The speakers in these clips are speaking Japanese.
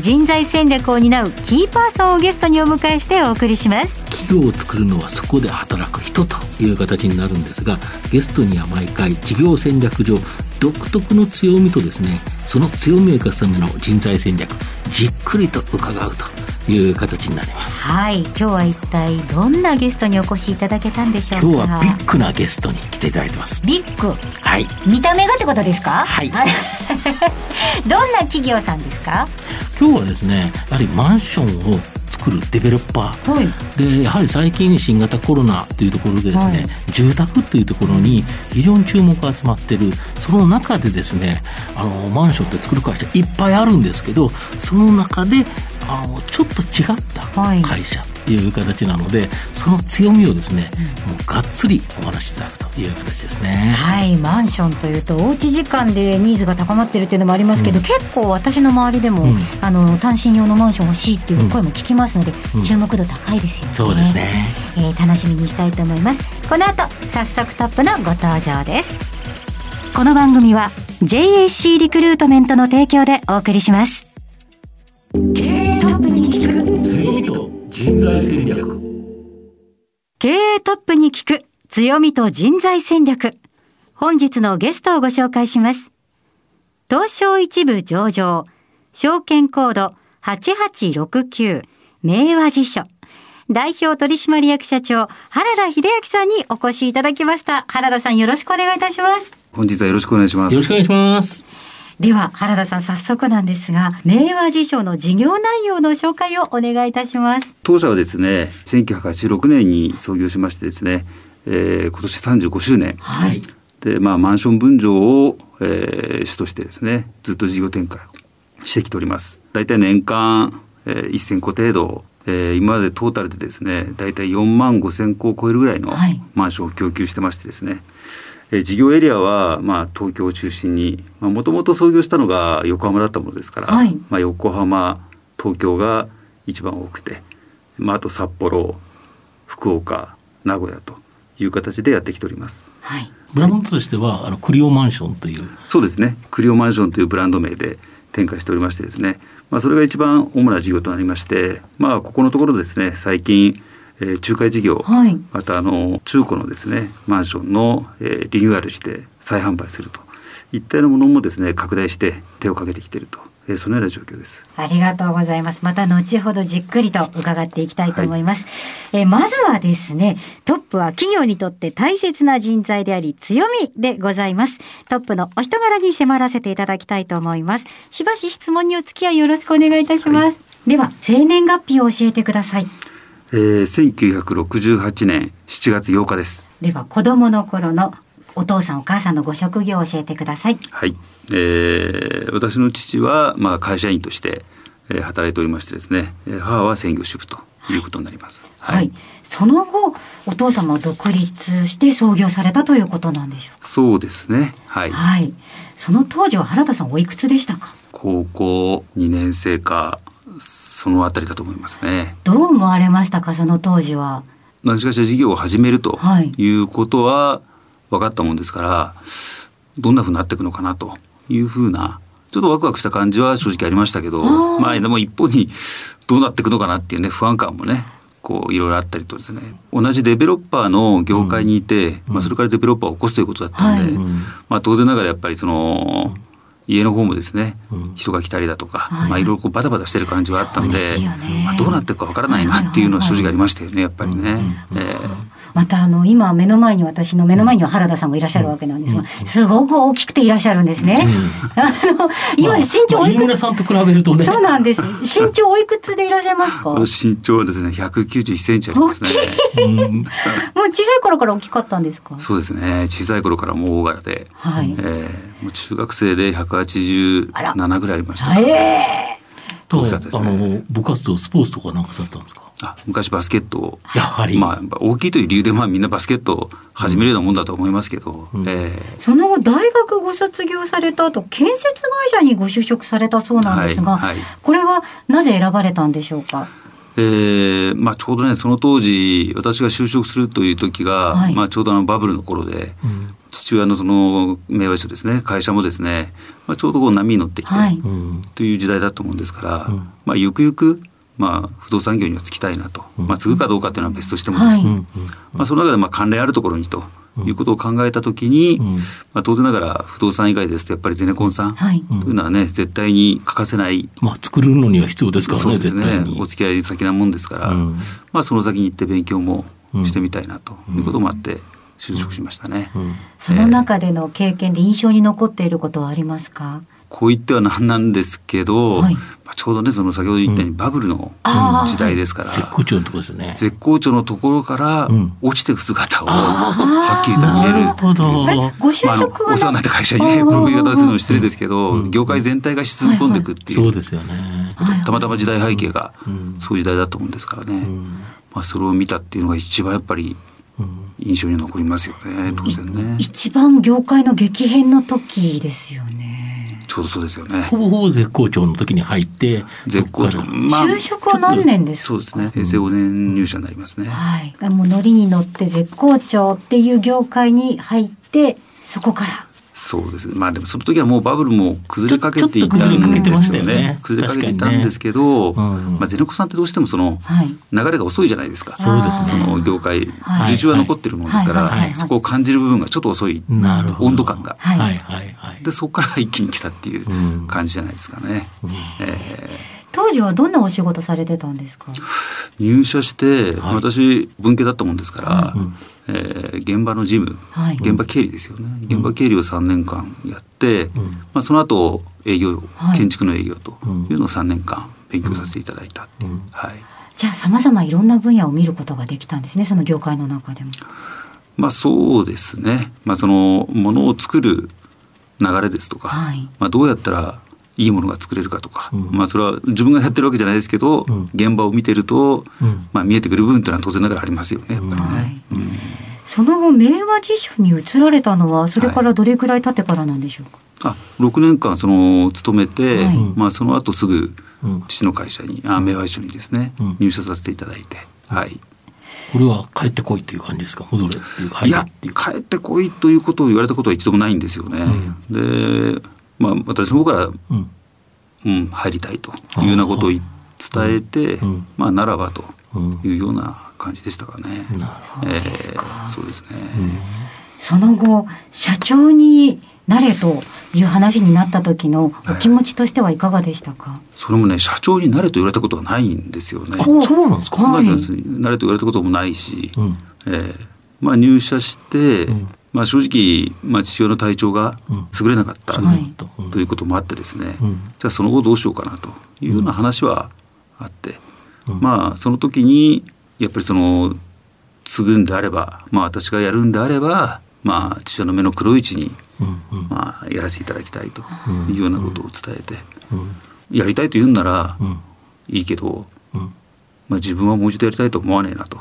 人材戦略を担うキーパーソンをゲストにお迎えしてお送りします。企業を作るのはそこで働く人という形になるんですがゲストには毎回事業戦略上独特の強みとですねその強みを生かすための人材戦略じっくりと伺うという形になります。はい。今日は一体どんなゲストにお越しいただけたんでしょうか？今日はビッグなゲストに来ていただいてます。ビッグ。はい。見た目がってことですか？はい。どんな企業さんですか？今日はですねやはりマンションを作るデベロッパー、はい。でやはり最近新型コロナというところでですね、はい。住宅というところに非常に注目が集まってる。その中でですねあのマンションって作る会社いっぱいあるんですけどその中であのちょっと違ったはい。会社。という形なので、その強みをですね、もうがっつりお話しいただくという形ですね。はいマンションというとおうち時間でニーズが高まってるっていうのもありますけど、結構私の周りでも、うん。あの単身用のマンション欲しいっていう声も聞きますので、うん。注目度高いですよね。そうですね。えー楽しみにしたいと思います。この後早速トップのご登場です。この番組は JAC リクルートメントの提供でお送りします。経営トップに人材戦略。経営トップに聞く強みと人材戦略。本日のゲストをご紹介します。東証一部上場、証券コード8869、明和辞書。代表取締役社長、原田秀明さんにお越しいただきました。原田さんよろしくお願いいたします。本日はよろしくお願いします。よろしくお願いします。では、原田さん早速なんですが、明和辞書の事業内容の紹介をお願いいたします。当社はですね、1986年に創業しましてですね、えー今年35周年。はい。で、まあ、マンション分譲を、えー主としてですね、ずっと事業展開をしてきております。大体年間、えー1000戸程度、えー今までトータルでですね、大体4万5000戸を超えるぐらいのはいマンションを供給してましてですね、えー事業エリアは、まあ、東京を中心に、もともと創業したのが横浜だったものですから、はいまあ、横浜、東京が一番多くて、まあ、あと札幌、福岡、名古屋という形でやってきております。はい。ブランドとしては、あの、クリオマンションという、そうですね、クリオマンションというブランド名で展開しておりましてですね、まあ、それが一番主な事業となりまして、まあ、ここのところですね、最近、えー仲介事業、はいまたあの中古のですねマンションの、えーリニューアルして再販売するといったようなものもですね拡大して手をかけてきていると、えーそのような状況です。ありがとうございます。また後ほどじっくりと伺っていきたいと思います。えーまずはですね、トップは企業にとって大切な人材であり強みでございます。トップのお人柄に迫らせていただきたいと思います。しばし質問にお付き合いよろしくお願いいたします。では、生年月日を教えてください。えー1968年7月8日です。では、子供の頃のお父さんお母さんのご職業を教えてください。はい、えー私の父は、まあ、会社員として、えー働いておりましてですね、えー母は専業主婦ということになります。はい。その後、お父様は独立して創業されたということなんでしょうか？そうですね。はい。はい。その当時は原田さんおいくつでしたか？高校2年生か、そのあたりだと思いますね。どう思われましたかその当時は？何しかしら事業を始めるとはい。いうことは分かったもんですから、どんなふうになっていくのかなというふうな、ちょっとワクワクした感じは正直ありましたけど、あー。まあでも一方にどうなっていくのかなっていうね、不安感もね、こういろいろあったりとですね、同じデベロッパーの業界にいて、まあそれからデベロッパーを起こすということだったので、はい。うんまあ当然ながらやっぱりその、家の方もですね、うん。人が来たりだとか、はい。まあいろいろこうバタバタしてる感じはあったので、ね。まあどうなっていくかわからないなっていうのは正直ありましたよね、やっぱりね。ええまたあの、今目の前に私の目の前には原田さんがいらっしゃるわけなんですが、すごく大きくていらっしゃるんですね。あの、今身長おいく村さんと比べるとね。そうなんです。身長おいくつでいらっしゃいますか？身長はですね、191センチありますね。うん。小さい頃から大きかったんですか？そうですね。小さい頃からもう大柄で、はい。えーもう中学生であら187ぐらいありました。ええ大きかったですね。あの、部活動、スポーツとかなんかされたんですか？あ昔バスケットを、やはり。まあ、大きいという理由で、まあ、みんなバスケットを始めるようなもんだと思いますけど、うんえその後、大学ご卒業された後、建設会社にご就職されたそうなんですが、はいはいこれはなぜ選ばれたんでしょうか？えーまあ、ちょうどね、その当時、私が就職するという時が、はい。まあ、ちょうどあのバブルの頃で、うん。父親のその名和所ですね、会社もですね、まあ、ちょうどこう波に乗ってきて、はい。うんという時代だと思うんですから、うん。まあ、ゆくゆく、まあ、不動産業には就きたいなと、うん。まあ、継ぐかどうかっていうのは別としてもですね、はい。うん。まあ、その中でまあ関連あるところにということを考えたときに、うん。まあ、当然ながら不動産以外ですと、やっぱりゼネコンさんとはい。いうのはね、絶対に欠かせない、まあ、作るのには必要ですからね、そうですね、絶対に。お付き合い先なもんですから、うん。まあ、その先に行って勉強もしてみたいなということもあって、就職しましたね。うん。その中での経験で印象に残っていることはありますか、こう言ってはなんなんですけど、はい。まあ、ちょうどね、その先ほど言ったようにバブルの時代ですから、絶好調のところですよね。絶好調のところからうん。落ちていく姿をはっきりと見える。なるほど。あれご就職はお世話になった会社にね、この言い方するの失礼ですけど、うん。業界全体が沈み込んでいくっていう、そうですよね。はいたまたま時代背景がうん。そういう時代だと思うんですからね、うん。まあ、それを見たっていうのが一番やっぱりうん。印象に残りますよね、当然ね。一番業界の激変の時ですよね。ちょうどそうですよねほ。ぼほぼ絶好調の時に入って、絶好調。まあ就職は何年ですか？そうですね。平成5年入社になりますね。はい。もうノリに乗って絶好調っていう業界に入って、そこから。そうですね。まあでもその時はもうバブルも崩れかけていたんちょっと崩れかけてまですよしたよね。ね。崩れかけていたんですけど、ね。うん。まあゼネコさんってどうしてもそのはい。流れが遅いじゃないですか。そうですね。その業界、はい。受注は残ってるもんですから、はい。はい。はい。そこを感じる部分がちょっと遅い。なるほど。温度感が。はい。はい。はい。はい。で、そこから一気に来たっていううん。感じじゃないですかね。うん。え当時はどんなお仕事されてたんですか？ー入社して、はい。私、文系だったもんですから、うんえー現場の事務、はい。現場経理ですよね。現場経理を3年間やって、んまあ、その後営業、はい建築の営業とうんいうのを3年間勉強させていただいたっていう、うんはい。じゃあ様々いろんな分野を見ることができたんですね、その業界の中でも。まあそうですね。まあそのものを作る流れですとか、はいまあどうやったらいいものが作れるかとか、うん。まあそれは自分がやってるわけじゃないですけど、うん。現場を見てると、うん。まあ見えてくる部分っていうのは当然ながらありますよね、ね。はい。うん。その後、明和辞書に移られたのは、それからどれくらい経ってからなんでしょうか？あ6年間その勤めて、はい。まあその後すぐうん。父の会社に、あ明和一緒にですね、うん。入社させていただいて、はい。これは帰ってこいっていう感じですか？戻れっていういや。帰ってこいということを言われたことは一度もないんですよね。で、まあ私の方からうん。うん、入りたいというようなことを伝えて、うん。まあ、ならばとうん。いうような感じでしたかね。なるほえそうですか。ーそうですね。その後、社長になれという話になった時のお気持ちとしてはいかがでしたか、それもね、社長になれと言われたことはないんですよね。あそうなんですか？はい。なれと言われたこともないし、うん。えーまあ、入社して、うんまあ、正直、まあ、父親の体調がうん優れなかった、そうん。ということもあってですね、うん。じゃあその後どうしようかなというような話はあって、うん。まあその時にやっぱりその継ぐんであれば、まあ、私がやるんであれば、まあ、父親の目の黒いうちに、まあ、やらせていただきたいとうん。いうようなことを伝えて、うん。やりたいと言うんならうん。いいけど、うんまあ、自分はもう一度やりたいと思わねえなと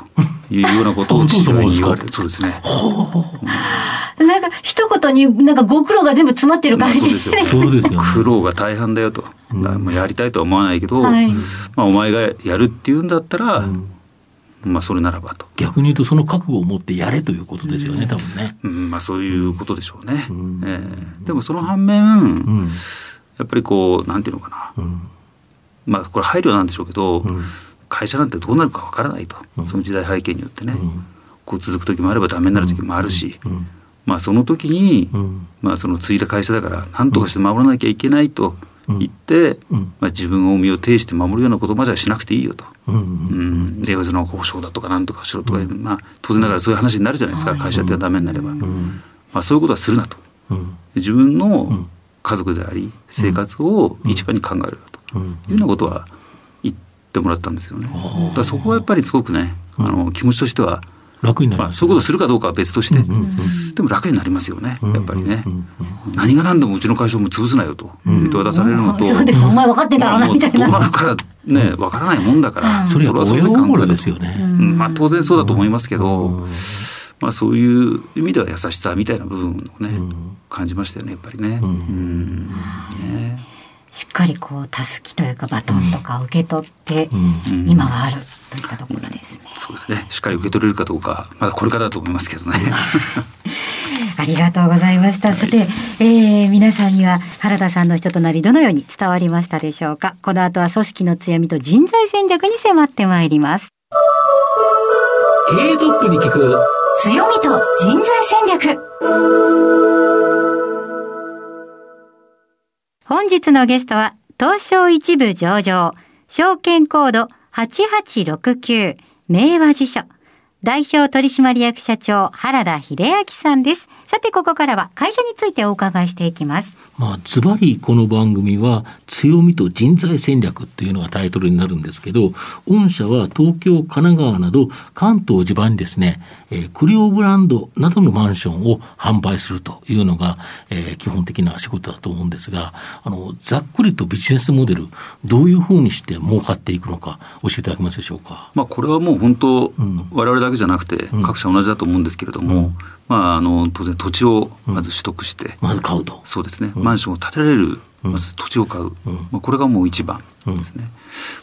いうようなことを 父親に言われる。そうですね。なんか、一言になんかご苦労が全部詰まってるまあ感じ。そうですよ。そうですよね苦労が大半だよと。やりたいとは思わないけど、はいまあ、お前がやるっていうんだったら、うんまあ、それならばと。逆に言うとその覚悟を持ってやれということですよね、多分ね。うん、まあ、そういうことでしょうね。うんええでもその反面、うんやっぱりこう、なんていうのかな。うんまあ、これ配慮なんでしょうけど、うん会社なんてどうなるかわからないと。うん。その時代背景によってね。うん。こう続く時もあればダメになる時もあるし、うん。まあ、その時に、うん。まあ、その継いだ会社だから、何とかして守らなきゃいけないと言って、うん。まあ、自分を身を挺して守るようなことまではしなくていいよと。うん。うん、令和の保証だとかなんとかしろとか、まあ、当然ながらそういう話になるじゃないですか、はい。会社ってはダメになれば、うん。まあ、そういうことはするなと。うん。自分うのん。家族であり、生活を一番に考えるよと。うん。いうようなことは言ってもらったんですよね。だそこはやっぱりすごくね、あの気持ちとしては楽になります、まあ、そういうことするかどうかは別として、でも楽になりますよね、やっぱりね。何が何でもうちの会社も潰すなよと言って渡されるのと、そうです、お前分かってんだろうな、みたいな。どうなるからね、分からないもんだから、それは親心ですよね。うん。まあ当然そうだと思いますけど、まあそういう意味では優しさみたいな部分をね、感じましたよね、やっぱりね。うん。ねしっかりこう、たすきというかバトンとか受け取って、うん今があるといったところですね。そうですね。しっかり受け取れるかどうか、まだこれからだと思いますけどね。ありがとうございました。さて、えー、皆さんには原田さんの人となりどのように伝わりましたでしょうかこの後は組織の強みと人材戦略に迫ってまいります。経営トップに聞く強みと人材戦略。本日のゲストは、東証一部上場、証券コード8869、明和辞書、代表取締役社長、原田秀明さんです。さて、ここからは会社についてお伺いしていきます。まあ、ズバリこの番組は、強みと人材戦略っていうのがタイトルになるんですけど、御社は東京、神奈川など関東地盤にですね、えークリオブランドなどのマンションを販売するというのが、えー基本的な仕事だと思うんですが、あの、ざっくりとビジネスモデル、どういうふうにして儲かっていくのか、教えていただけますでしょうか？まあこれはもう本当、ん我々だけじゃなくて、各社同じだと思うんですけれども、まああの、当然土地をまず取得して、まず買うと。そうですね、マンションを建てられる、まず土地を買う、まあ、これがもう一番ですね。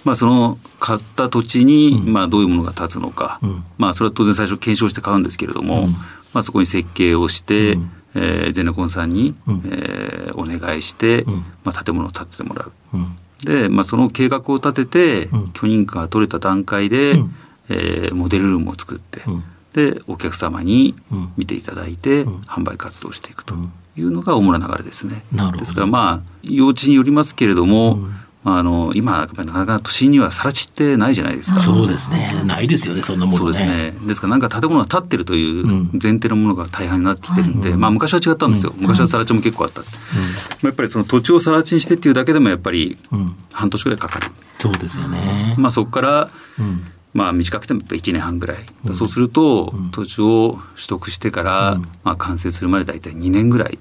まあ、その買った土地に、まあ、どういうものが建つのか、ん。まあ、それは当然最初検証して買うんですけれども、まあ、そこに設計をして、えーゼネコンさんに、えーお願いして、まあ、建物を建ててもらう。うん。で、まあ、その計画を立てて、ん。許認可が取れた段階で、うん。えーモデルルームを作って、うんで、お客様にうん見ていただいて、ん販売活動をしていくとうんいうのが主な流れですね。ですから、まあ、用地によりますけれども、まあ、あの今、なかなか都心には更地ってないじゃないですか。そうですね。ないですよね、そんなものね。そうですね。ですから、なんか建物が建ってるといううん前提のものが大半になってきてるんで、まあ昔は違ったんですよ。昔は更地も結構あった。まあやっぱりその土地を更地にしてっていうだけでもやっぱりうん。半年ぐらいかかる。そうですよね。まあそこから、うん。まあ短くてもやっぱ1年半ぐらい。そうすると、土地を取得してから、まあ完成するまで大体2年ぐらい。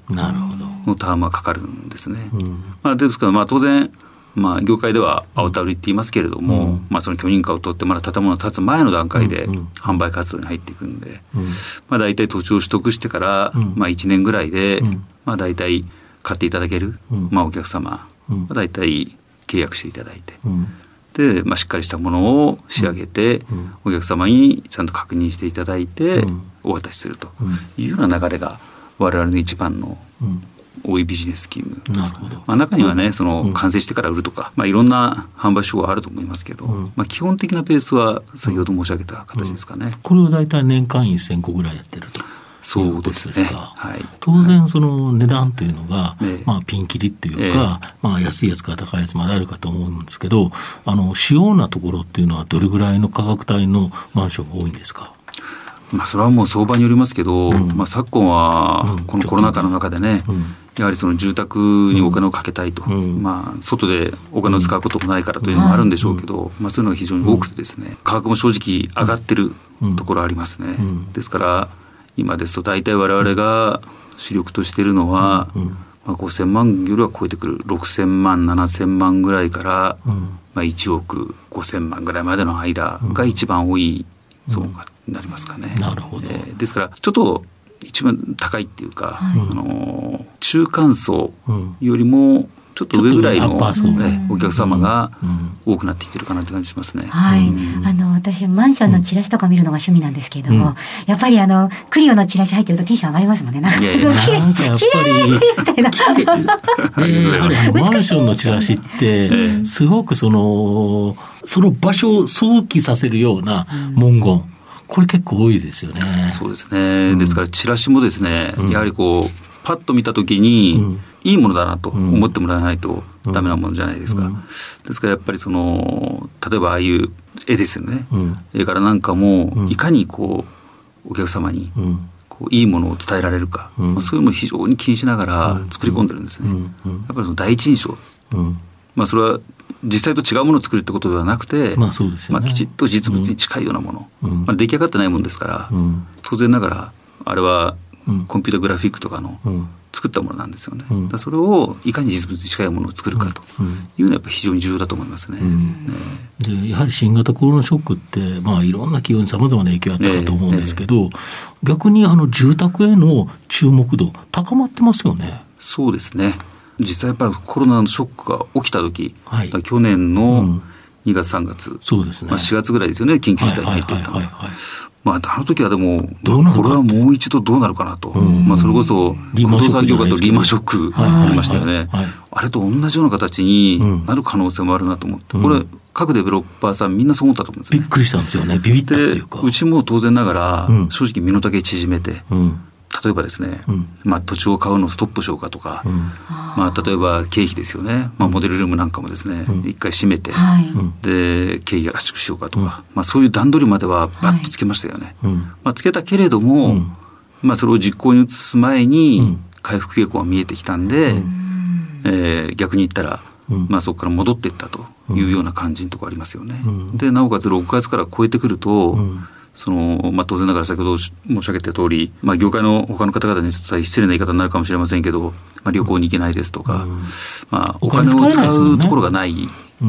のタームがかかるんですね。うん。まあ、ですから、まあ、当然、まあ、業界では青田売りって言いますけれども、まあ、その許認可を取って、まだ建物が建つ前の段階でうん販売活動に入っていくんで、うん。まあ、大体土地を取得してから、うんまあ、1年ぐらいで、うんまあ、大体買っていただける、うんまあ、お客様、うんまあ、大体契約していただいて、うん。で、まあ、しっかりしたものを仕上げて、うん。お客様にちゃんと確認していただいて、うん。お渡しすると。うん。いうような流れが、我々の一番のうん。多いビジネススキームなるほど。まあ、中にはね、そのうん。完成してから売るとか、まあ、いろんな販売手法はあると思いますけど、うん。まあ、基本的なペースは先ほど申し上げた形ですかね。これを大体年間1000個ぐらいやってると。そうですね。はい。当然その値段というのが、ええ。まあピンキリっていうか、まあ安いやつから高いやつまであるかと思うんですけど、あの、主要なところっていうのはどれぐらいの価格帯のマンションが多いんですか？まあ、それはもう相場によりますけど、ん。まあ、昨今はうんこのコロナ禍の中でね、うん。やはりその住宅にお金をかけたいと、うん。まあ、外でお金を使うこともないからというのもあるんでしょうけど、まあ、そういうのが非常に多くてですね、価格も正直上がってるところありますね。ん。ですから、今ですと大体我々が主力としているのは、うんまあ、5000万よりは超えてくる。6000万7000万ぐらいから、うん。まあ、1億5000万ぐらいまでの間が一番多いゾーンになりますかね。なるほど。えーですからちょっと一番高いっていうか、あのー中間層うん。よりもちょっと上ぐらいの、ねお客様がうん多くなってきてるかなって感じしますね。はい。うんあの、私、マンションのチラシとか見るのが趣味なんですけれども、やっぱりあの、クリオのチラシ入ってるとテンション上がりますもんね。なんかいやいや綺麗みたいな。マンションのチラシって、すごくその、その場所を想起させるような文言、これ結構多いですよね。そうですね。ですから、チラシもですね、やはりこう、パッと見たときに、うん。いいものだなと思ってもらわないとダメなものじゃないですか。ですから、やっぱりその、例えばああいう絵ですよね。うん。絵柄なんかもう、ん。いかにこう、お客様に、うん。こういいものを伝えられるか、うん。まあ、そういうのも非常に気にしながら作り込んでるんですね。やっぱりその第一印象、うん。まあ、それは実際と違うものを作るってことではなくて、まあそうですよね。まあ、きちっと実物に近いようなもの、うん。まあ、出来上がってないものですから、うん。当然ながら、あれはうんコンピュータグラフィックとかのうん。作ったものなんですよね。うん。それをいかに実物に近いものを作るかとうん。いうのはやっぱり非常に重要だと思いますね。うん。えでやはり新型コロナショックって、まあ、いろんな企業にさまざまな影響あったかと思うんですけど、逆にあの住宅への注目度、高まってますよね。そうですね。実際やっぱりコロナのショックが起きた時、はい。去年うのん。2月3月、そうですね。まあ、4月ぐらいですよね、緊急事態にはい入っていったのまあ、あの時はでも、これはもう一度どうなるかなと。んまあ、それこそ、不動産業界とリーマンショックありましたよねはい。あれと同じような形になる可能性もあるなと思って、うんこれ、各デベロッパーさんみんなそう思ったと思うんですよね。びっくりしたんですよね。ビビったってうか。、うちも当然ながらうん、正直身の丈縮めて、うん。例えばですねうん、まあ土地を買うのをストップしようかとかう、ん。まあ例えば経費ですよね。まあモデルルームなんかもですねうん、一回閉めて、はい。うん。で、経費圧縮しようかとか、まあそういう段取りまではバッとつけましたよね。うん。まあ、つけたけれども、うんまあ、それを実行に移す前うにん回復傾向が見えてきたんで、うんえー逆に言ったら、うんまあ、そこから戻っていったというような感じのところありますよね。うんでなおかつ6月から超えてくると、うんそのまあ、当然ながら先ほど申し上げた通り、まあ、業界の他の方々にちょっと失礼な言い方になるかもしれませんけど、まあ、旅行に行けないですとか、うん。まあ、おお金を金使うところがない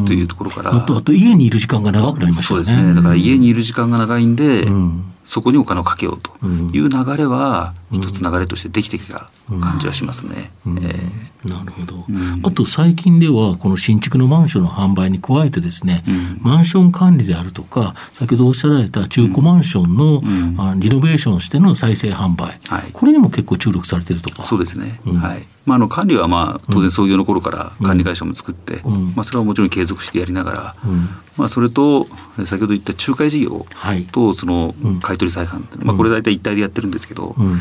というところから、あと、あと家にいる時間が長くなりましたよね。そうですね。だから家にいる時間が長いんで、うんそこにお金をかけようとうんいう流れは、うん。一つ流れとしてできてきた感じはしますね。うん。えなるほど、うん。あと最近では、この新築のマンションの販売に加えてですね、うん。マンション管理であるとか、先ほどおっしゃられた中古マンションの、ん。あリノベーションしての再生販売、はい。これにも結構注力されてるとか。そうですね。うん。はい。まあ、あの、管理はまあ、当然創業の頃から管理会社も作って、うん。まあ、それはもちろん継続してやりながら、うんまあ、それと、え先ほど言った仲介事業はい。と、そのうん、買取再販まあ、これ大体一体でやってるんですけど、うんやっ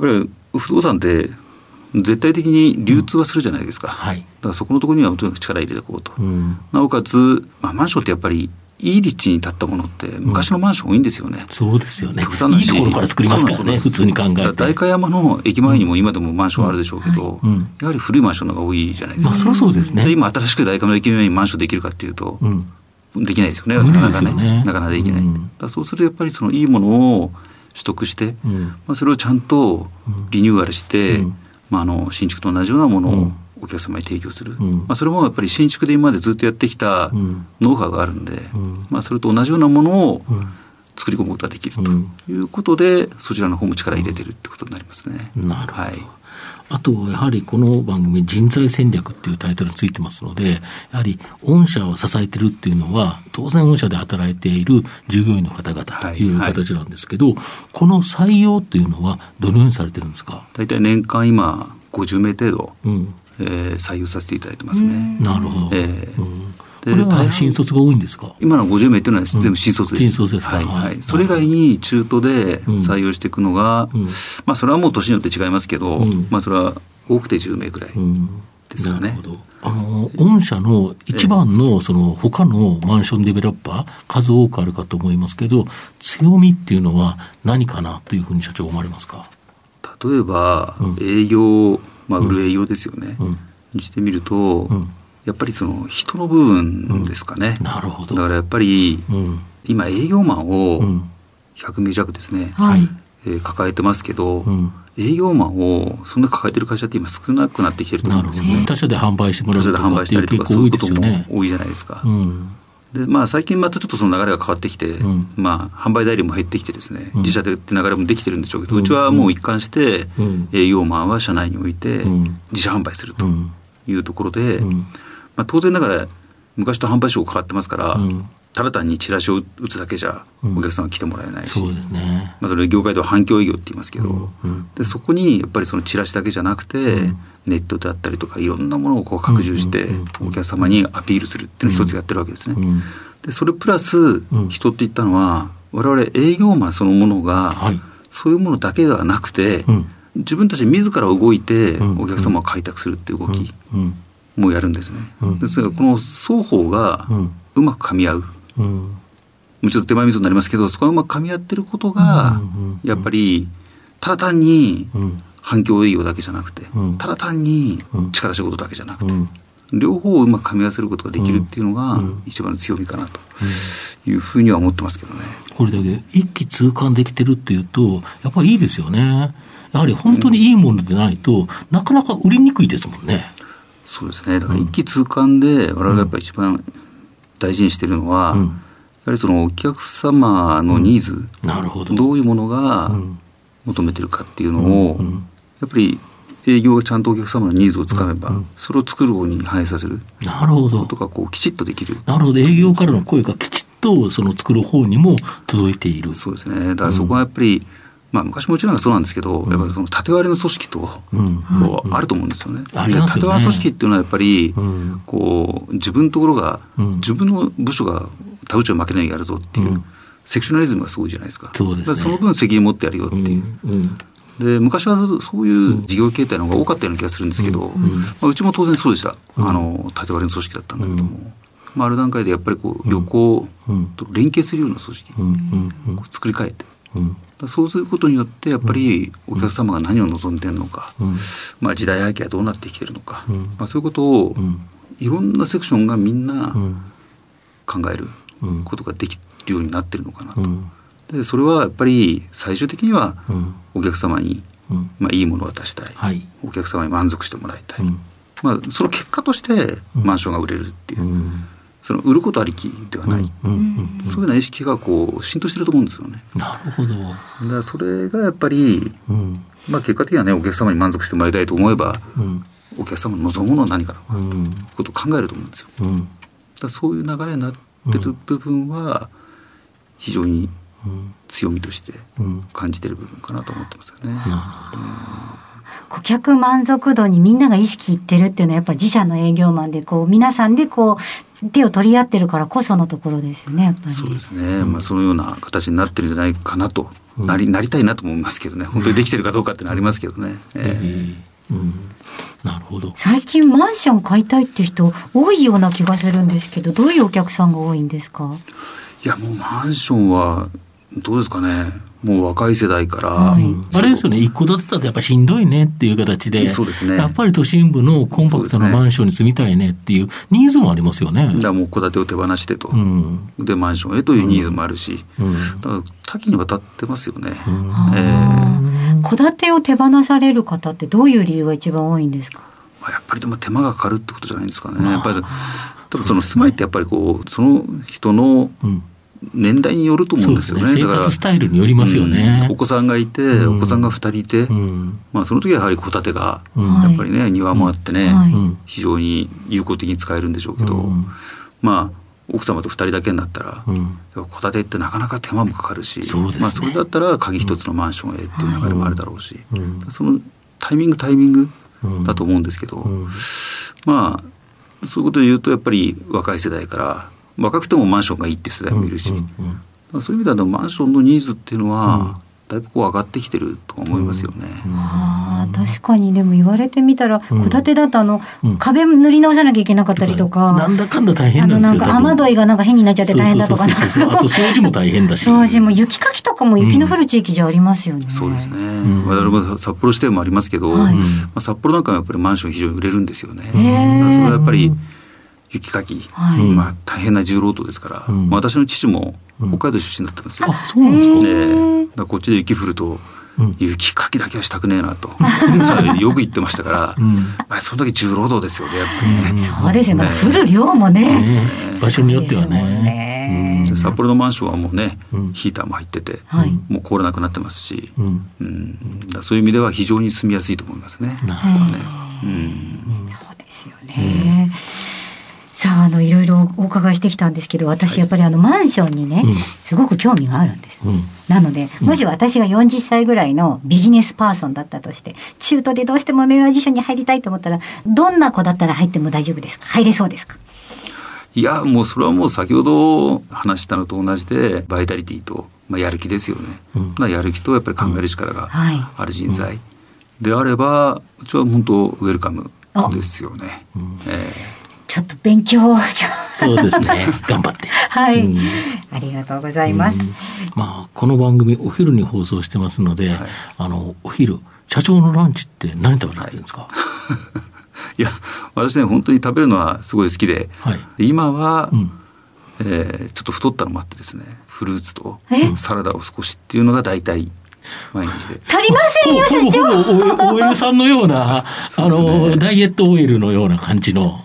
ぱり不動産って、絶対的に流通はするじゃないですか。はい。だからそこのところにはとにかく力入れていこうと。うん。なおかつ、まあ、マンションってやっぱり、いい立地に立ったものって、昔のマンション多いんですよね。そうですよね。極端ないいところから作りますからね、普通に考えて。代官山の駅前にも今でもマンションあるでしょうけど、うんうんやはり古いマンションの方が多いじゃないですか。まあ、そりゃそうですね。で今新しく代官山の駅前にマンションできるかっていうと、うん。できないですよね。なかなかね。ね。なかなかできない。うん。だそうするとやっぱりそのいいものを取得して、うん。まあ、それをちゃんとリニューアルして、うん。まあ、あの新築と同じようなものをうん。お客様に提供する、うん。まあ、それもやっぱり新築で今までずっとやってきたうん。ノウハウがあるんで、うん。まあ、それと同じようなものをうん。作り込むことができるとうん。いうことで、そちらの方も力入れてるってことになりますね。なるほど。はいあと、やはりこの番組、人材戦略っていうタイトルについてますので、やはり御社を支えてるっていうのは、当然御社で働いている従業員の方々というはい形なんですけど、この採用っていうのは、どのようにされてるんですか？大体年間今50名程度、うん。えー採用させていただいてますね。なるほど。ええうんでこれは新卒が多いんですか今の50名っていうのは全部新卒です。新卒ですかはい、はいはい。それ以外に中途で採用していくのが、うんまあそれはもう年によって違いますけど、うんまあそれは多くて10名ぐらい。うんですかねなるほど。あの、御社の一番の、その、他のマンションデベロッパー、数多くあるかと思いますけど、強みっていうのは何かなというふうに社長思われますか？例えばうん、営業、まあ売る営業ですよね。うん。にしてみると、うん。やっぱりその人の部分ですかね。なるほど。だからやっぱり、うん。今営業マンうをん。100名弱ですね、はい。えー抱えてますけど、うん。営業マンをそんな抱えてる会社って今少なくなってきてると思。うんですよね。他社で販売してもらうとかっいうしてたりとか、そういうことも。多いじゃないですか。うん。で、まあ最近またちょっとその流れが変わってきて、うんまあ販売代理も減ってきてですね、うん自社でって流れもできてるんでしょうけど、ううんちはもう一貫してうん営業マンは社内においてうん自社販売するとうん。いうところで、うん。まあ当然ながら昔と販売所が変わってますから、うんただ単にチラシを打つだけじゃうんお客さんは来てもらえないし、そうですね。まあそれ業界では反響営業って言いますけど、うんうんでそこにやっぱりそのチラシだけじゃなくて、うんネットであったりとかいろんなものをこう拡充してお客様にアピールするっていうのを一つやってるわけですね。うん。でそれプラスん人って言ったのは我々営業マンそのものがはい。そういうものだけではなくて、うん。自分たち自ら動いてうんお客様を開拓するっていう動きうん。もやるんですね。うんですからこの双方がうまく噛み合う。うん。もうちょっと手前味噌になりますけど、そこがうまく噛み合ってることがやっぱり、ただ単にうん。反響営業だけじゃなくてうん、ただ単にうん力仕事だけじゃなくて、うん。両方をうまく噛み合わせることができるっていうのが、一番の強みかなというふうには思ってますけどね。これだけ一気通貫できてるっていうと、やっぱりいいですよね。やはり本当にいいものでないと、なかなか売りにくいですもんね。そうですね。だから一気通貫で、我々がやっぱり一番大事にしてるのは、やはりそのお客様のニーズ、なるほど。どういうものが求めてるかっていうのを、やっぱり営業がちゃんとお客様のニーズをつかめば、それを作る方に反映させるなるほど。ことがこうきちっとできる。なるほど。営業からの声がきちっとその作る方にも届いている。そうですね。だからそこはやっぱり、まあ、昔もちろんそうなんですけど、やっぱりその縦割りの組織と、こうあると思うんですよね。縦割り組織っていうのはやっぱり、こう自分のところが、自分の部署が他部署に負けないやるぞっていう、セクショナリズムがすごいじゃないですか。そうですね。その分責任持ってやるよっていう。で昔はそういう事業形態の方が多かったような気がするんですけど、まあ、うちも当然そうでした、あの縦割りの組織だったんだけども、まあ、ある段階でやっぱりこう旅行と連携するような組織、作り変えて、そうすることによってやっぱりお客様が何を望んでるのか、まあ、時代背景はどうなってきてるのか、まあ、そういうことをいろんなセクションがみんな考えることができるようになってるのかなと。でそれはやっぱり最終的にはお客様に、まあ、いいものを渡したい、はい、お客様に満足してもらいたい、まあ、その結果としてマンションが売れるっていう、その売ることありきではない、そういうような意識がこう浸透してると思うんですよね。なるほど。だからそれがやっぱり、まあ、結果的にはねお客様に満足してもらいたいと思えば、お客様の望むものは何かのことを考えると思うんですよ。だそういう流れになってる部分は非常に強みとして感じてる部分かなと思ってますよね。顧客満足度にみんなが意識いってるっていうのはやっぱ自社の営業マンでこう皆さんでこう手を取り合ってるからこそのところですよねやっぱり。そうですね。まあそのような形になってるんじゃないかなと、なりなりたいなと思いますけどね。本当にできてるかどうかってのありますけどね。えーうんなるほど。最近マンション買いたいっていう人多いような気がするんですけど、どういうお客さんが多いんですか？いや、もうマンションは、どうですかね。もう若い世代から、はい、あれですよね、一戸建てだとやっぱしんどいねっていう形で、そうですね、やっぱり都心部のコンパクトなマンションに住みたいねっていうニーズもありますよね。だからもう戸建てを手放してと、うん、で、マンションへというニーズもあるし、うん、だから多岐にわたってますよね。戸、建、てを手放される方ってどういう理由が一番多いんですか？やっぱりでも手間がかかるってことじゃないですかね。やっぱり、多分その住まいってやっぱりこう、その人の、年代によると思うんですよね。ね。生活スタイルによりますよね。うん、お子さんがいて、うん、お子さんが2人いて、うん、まあその時はやはり戸建てが、やっぱりね、庭もあってね、非常に有効的に使えるんでしょうけど、まあ、奥様と2人だけになったら、戸建てってなかなか手間もかかるし、そ、ね、まあ、それだったら鍵一つのマンションへっていう流れもあるだろうし、そのタイミングタイミングだと思うんですけど、まあ、そういうことで言うと、やっぱり若い世代から、若くてもマンションがいいって世代もいるし、そういう意味ではマンションのニーズっていうのは、だいぶこう上がってきてると思いますよね。ああ、確かに。でも言われてみたら、戸建てだとあの、壁塗り直さなきゃいけなかったりとか、なんだかんだ大変なんですよ。あのなんか雨どいがなんか変になっちゃって大変だとか、あと掃除も大変だし。掃除も雪かきとかも雪の降る地域じゃありますよね。そうですね。我々も札幌支店もありますけど、まあ、札幌なんかはやっぱりマンション非常に売れるんですよね。それはやっぱり、雪かき、はい、まあ、大変な重労働ですから、うん、私の父も北海道出身だったんですよ。うん、あそうなんですか,、えー、だこっちで雪降ると、うん、雪かきだけはしたくねえなと、よく言ってましたから、まあ、その時重労働ですよね、やっぱりね。そうですよ。ね、降る量もね。ね場所によってはね。札幌のマンションはもうね、ヒーターも入ってて、もう凍らなくなってますし、うん。だそういう意味では非常に住みやすいと思いますね。なるほど。ね。そうですよね。さあ、あの、いろいろお伺いしてきたんですけど、私、やっぱりあの、マンションにね、すごく興味があるんです。なので、もし私が40歳ぐらいのビジネスパーソンだったとして、中途でどうしても名和辞書に入りたいと思ったら、どんな子だったら入っても大丈夫ですか？入れそうですか？いや、もうそれはもう先ほど話したのと同じで、バイタリティと、まあ、やる気ですよね。うん、やる気とやっぱり考える力がある人材。であれば、うちは本当ウェルカムですよね。えーちょっと勉強をそうですね。頑張って。はい、うん、ありがとうございます。まあ、この番組お昼に放送してますので、はい、あの、お昼、社長のランチって何食べられてるんですか、はい や、私ね、本当に食べるのはすごい好きで、はい今は、うんえーちょっと太ったのもあってですね、フルーツとえ？サラダを少しっていうのが大体毎日で。足りませんよ、社長。OL さんのような、あの、ダイエットオイルのような感じの。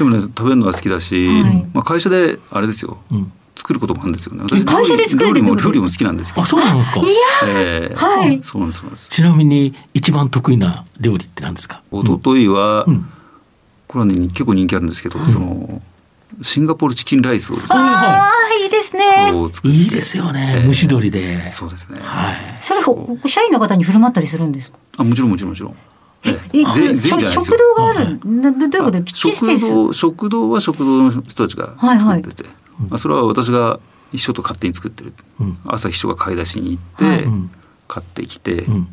でもね、食べるのが好きだし、はいまあ会社で、あれですよ、うん作ることもあるんですよね。え会社で作る料理も、料理も好きなんですけど。あ、そうなんですか？えーはいそうなんです、そです。ちなみに、一番得意な料理って何ですか？一昨日は、うんこれはね、結構人気あるんですけど、その、シンガポールチキンライスをですね、ああ、いいですね。いいですよね。えー蒸し鶏で。そうですね。はい。それ、ほ社員の方に振る舞ったりするんですか？あ、もちろんもちろんもちろん。食堂があるなどどういうこと？キッチンスペース？食堂、食堂は食堂の人たちがはいはい。作ってて、まあ、それは私が一緒と勝手に作ってる。うん。朝秘書が買い出しに行って、買ってきて、うん。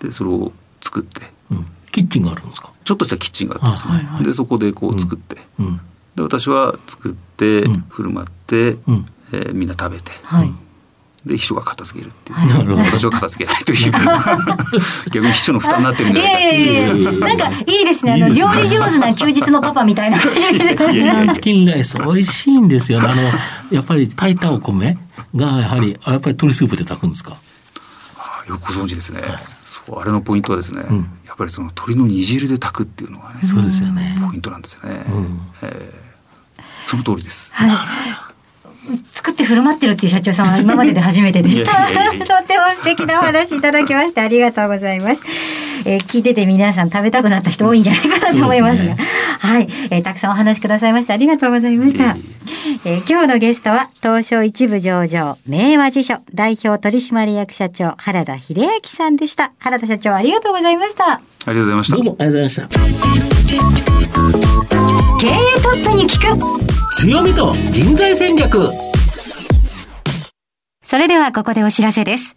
で、それを作って、うん。キッチンがあるんですか？ちょっとしたキッチンがあってですね、あはいはい。で、そこでこう作って、うん。で、私は作ってうん、振る舞って、うん。えーみんな食べて、はい。で、秘書が片付けるっていう。はいなるほど私は片付けないという。逆に秘書の負担になってるんいじゃないかっやいていう。やいやいやなんかいいですね。あの、料理上手な休日のパパみたいな感じで。いやいやいやチキンライス美味しいんですよね。あの、やっぱり炊いたお米が、やはり、あやっぱり鶏スープで炊くんですか？あよくご存知ですね。そう、あれのポイントはですね、んやっぱりその鶏の煮汁で炊くっていうのがね、そうですよね。ポイントなんですよね。うんえーその通りです。はい。作って振る舞ってるっていう社長さんは今までで初めてでした。いやいやいやい とっても素敵なお話いただきましてありがとうございます。えー聞いてて皆さん食べたくなった人多いんじゃないかなと思いますが。そうですはい、えーたくさんお話しくださいましてありがとうございました。えー今日のゲストは東証一部上場明和辞書代表取締役社長原田秀明さんでした。原田社長ありがとうございました。ありがとうございましたどう。もありがとうございました。経営トップに聞く強みと人材戦略。それではここでお知らせです。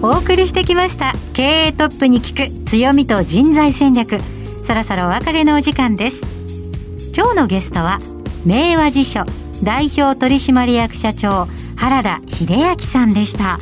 お送りしてきました。経営トップに聞く強みと人材戦略。そろそろお別れのお時間です。今日のゲストは明和辞書代表取締役社長原田秀明さんでした。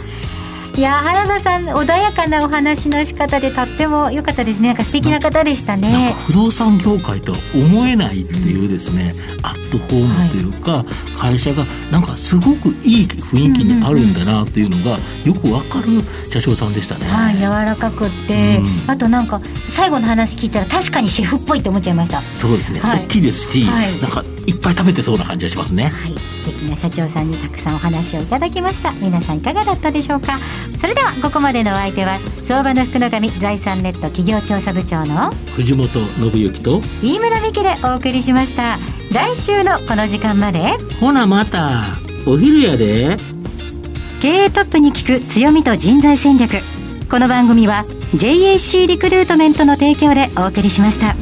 いや原田さん穏やかなお話の仕方でとっても良かったですね。なんか素敵な方でしたね。か不動産業界とは思えないっていうですね、アットホームというか、会社がなんかすごくいい雰囲気にあるんだなっていうのがよくわかる社長さんでしたね。はい、柔らかくって、うん。あとなんか最後の話聞いたら確かにシェフっぽいって思っちゃいました。そうですね、はい。大きいですし、はい。なんかいっぱい食べてそうな感じがしますね。はい、素敵な社長さんにたくさんお話をいただきました。皆さんいかがだったでしょうか？それではここまでのお相手は相場の福の神財産ネット企業調査部長の藤本信之と飯村美希でお送りしました。来週のこの時間まで。ほなまたお昼やで。経営トップに聞く強みと人材戦略。この番組は JAC リクルートメントの提供でお送りしました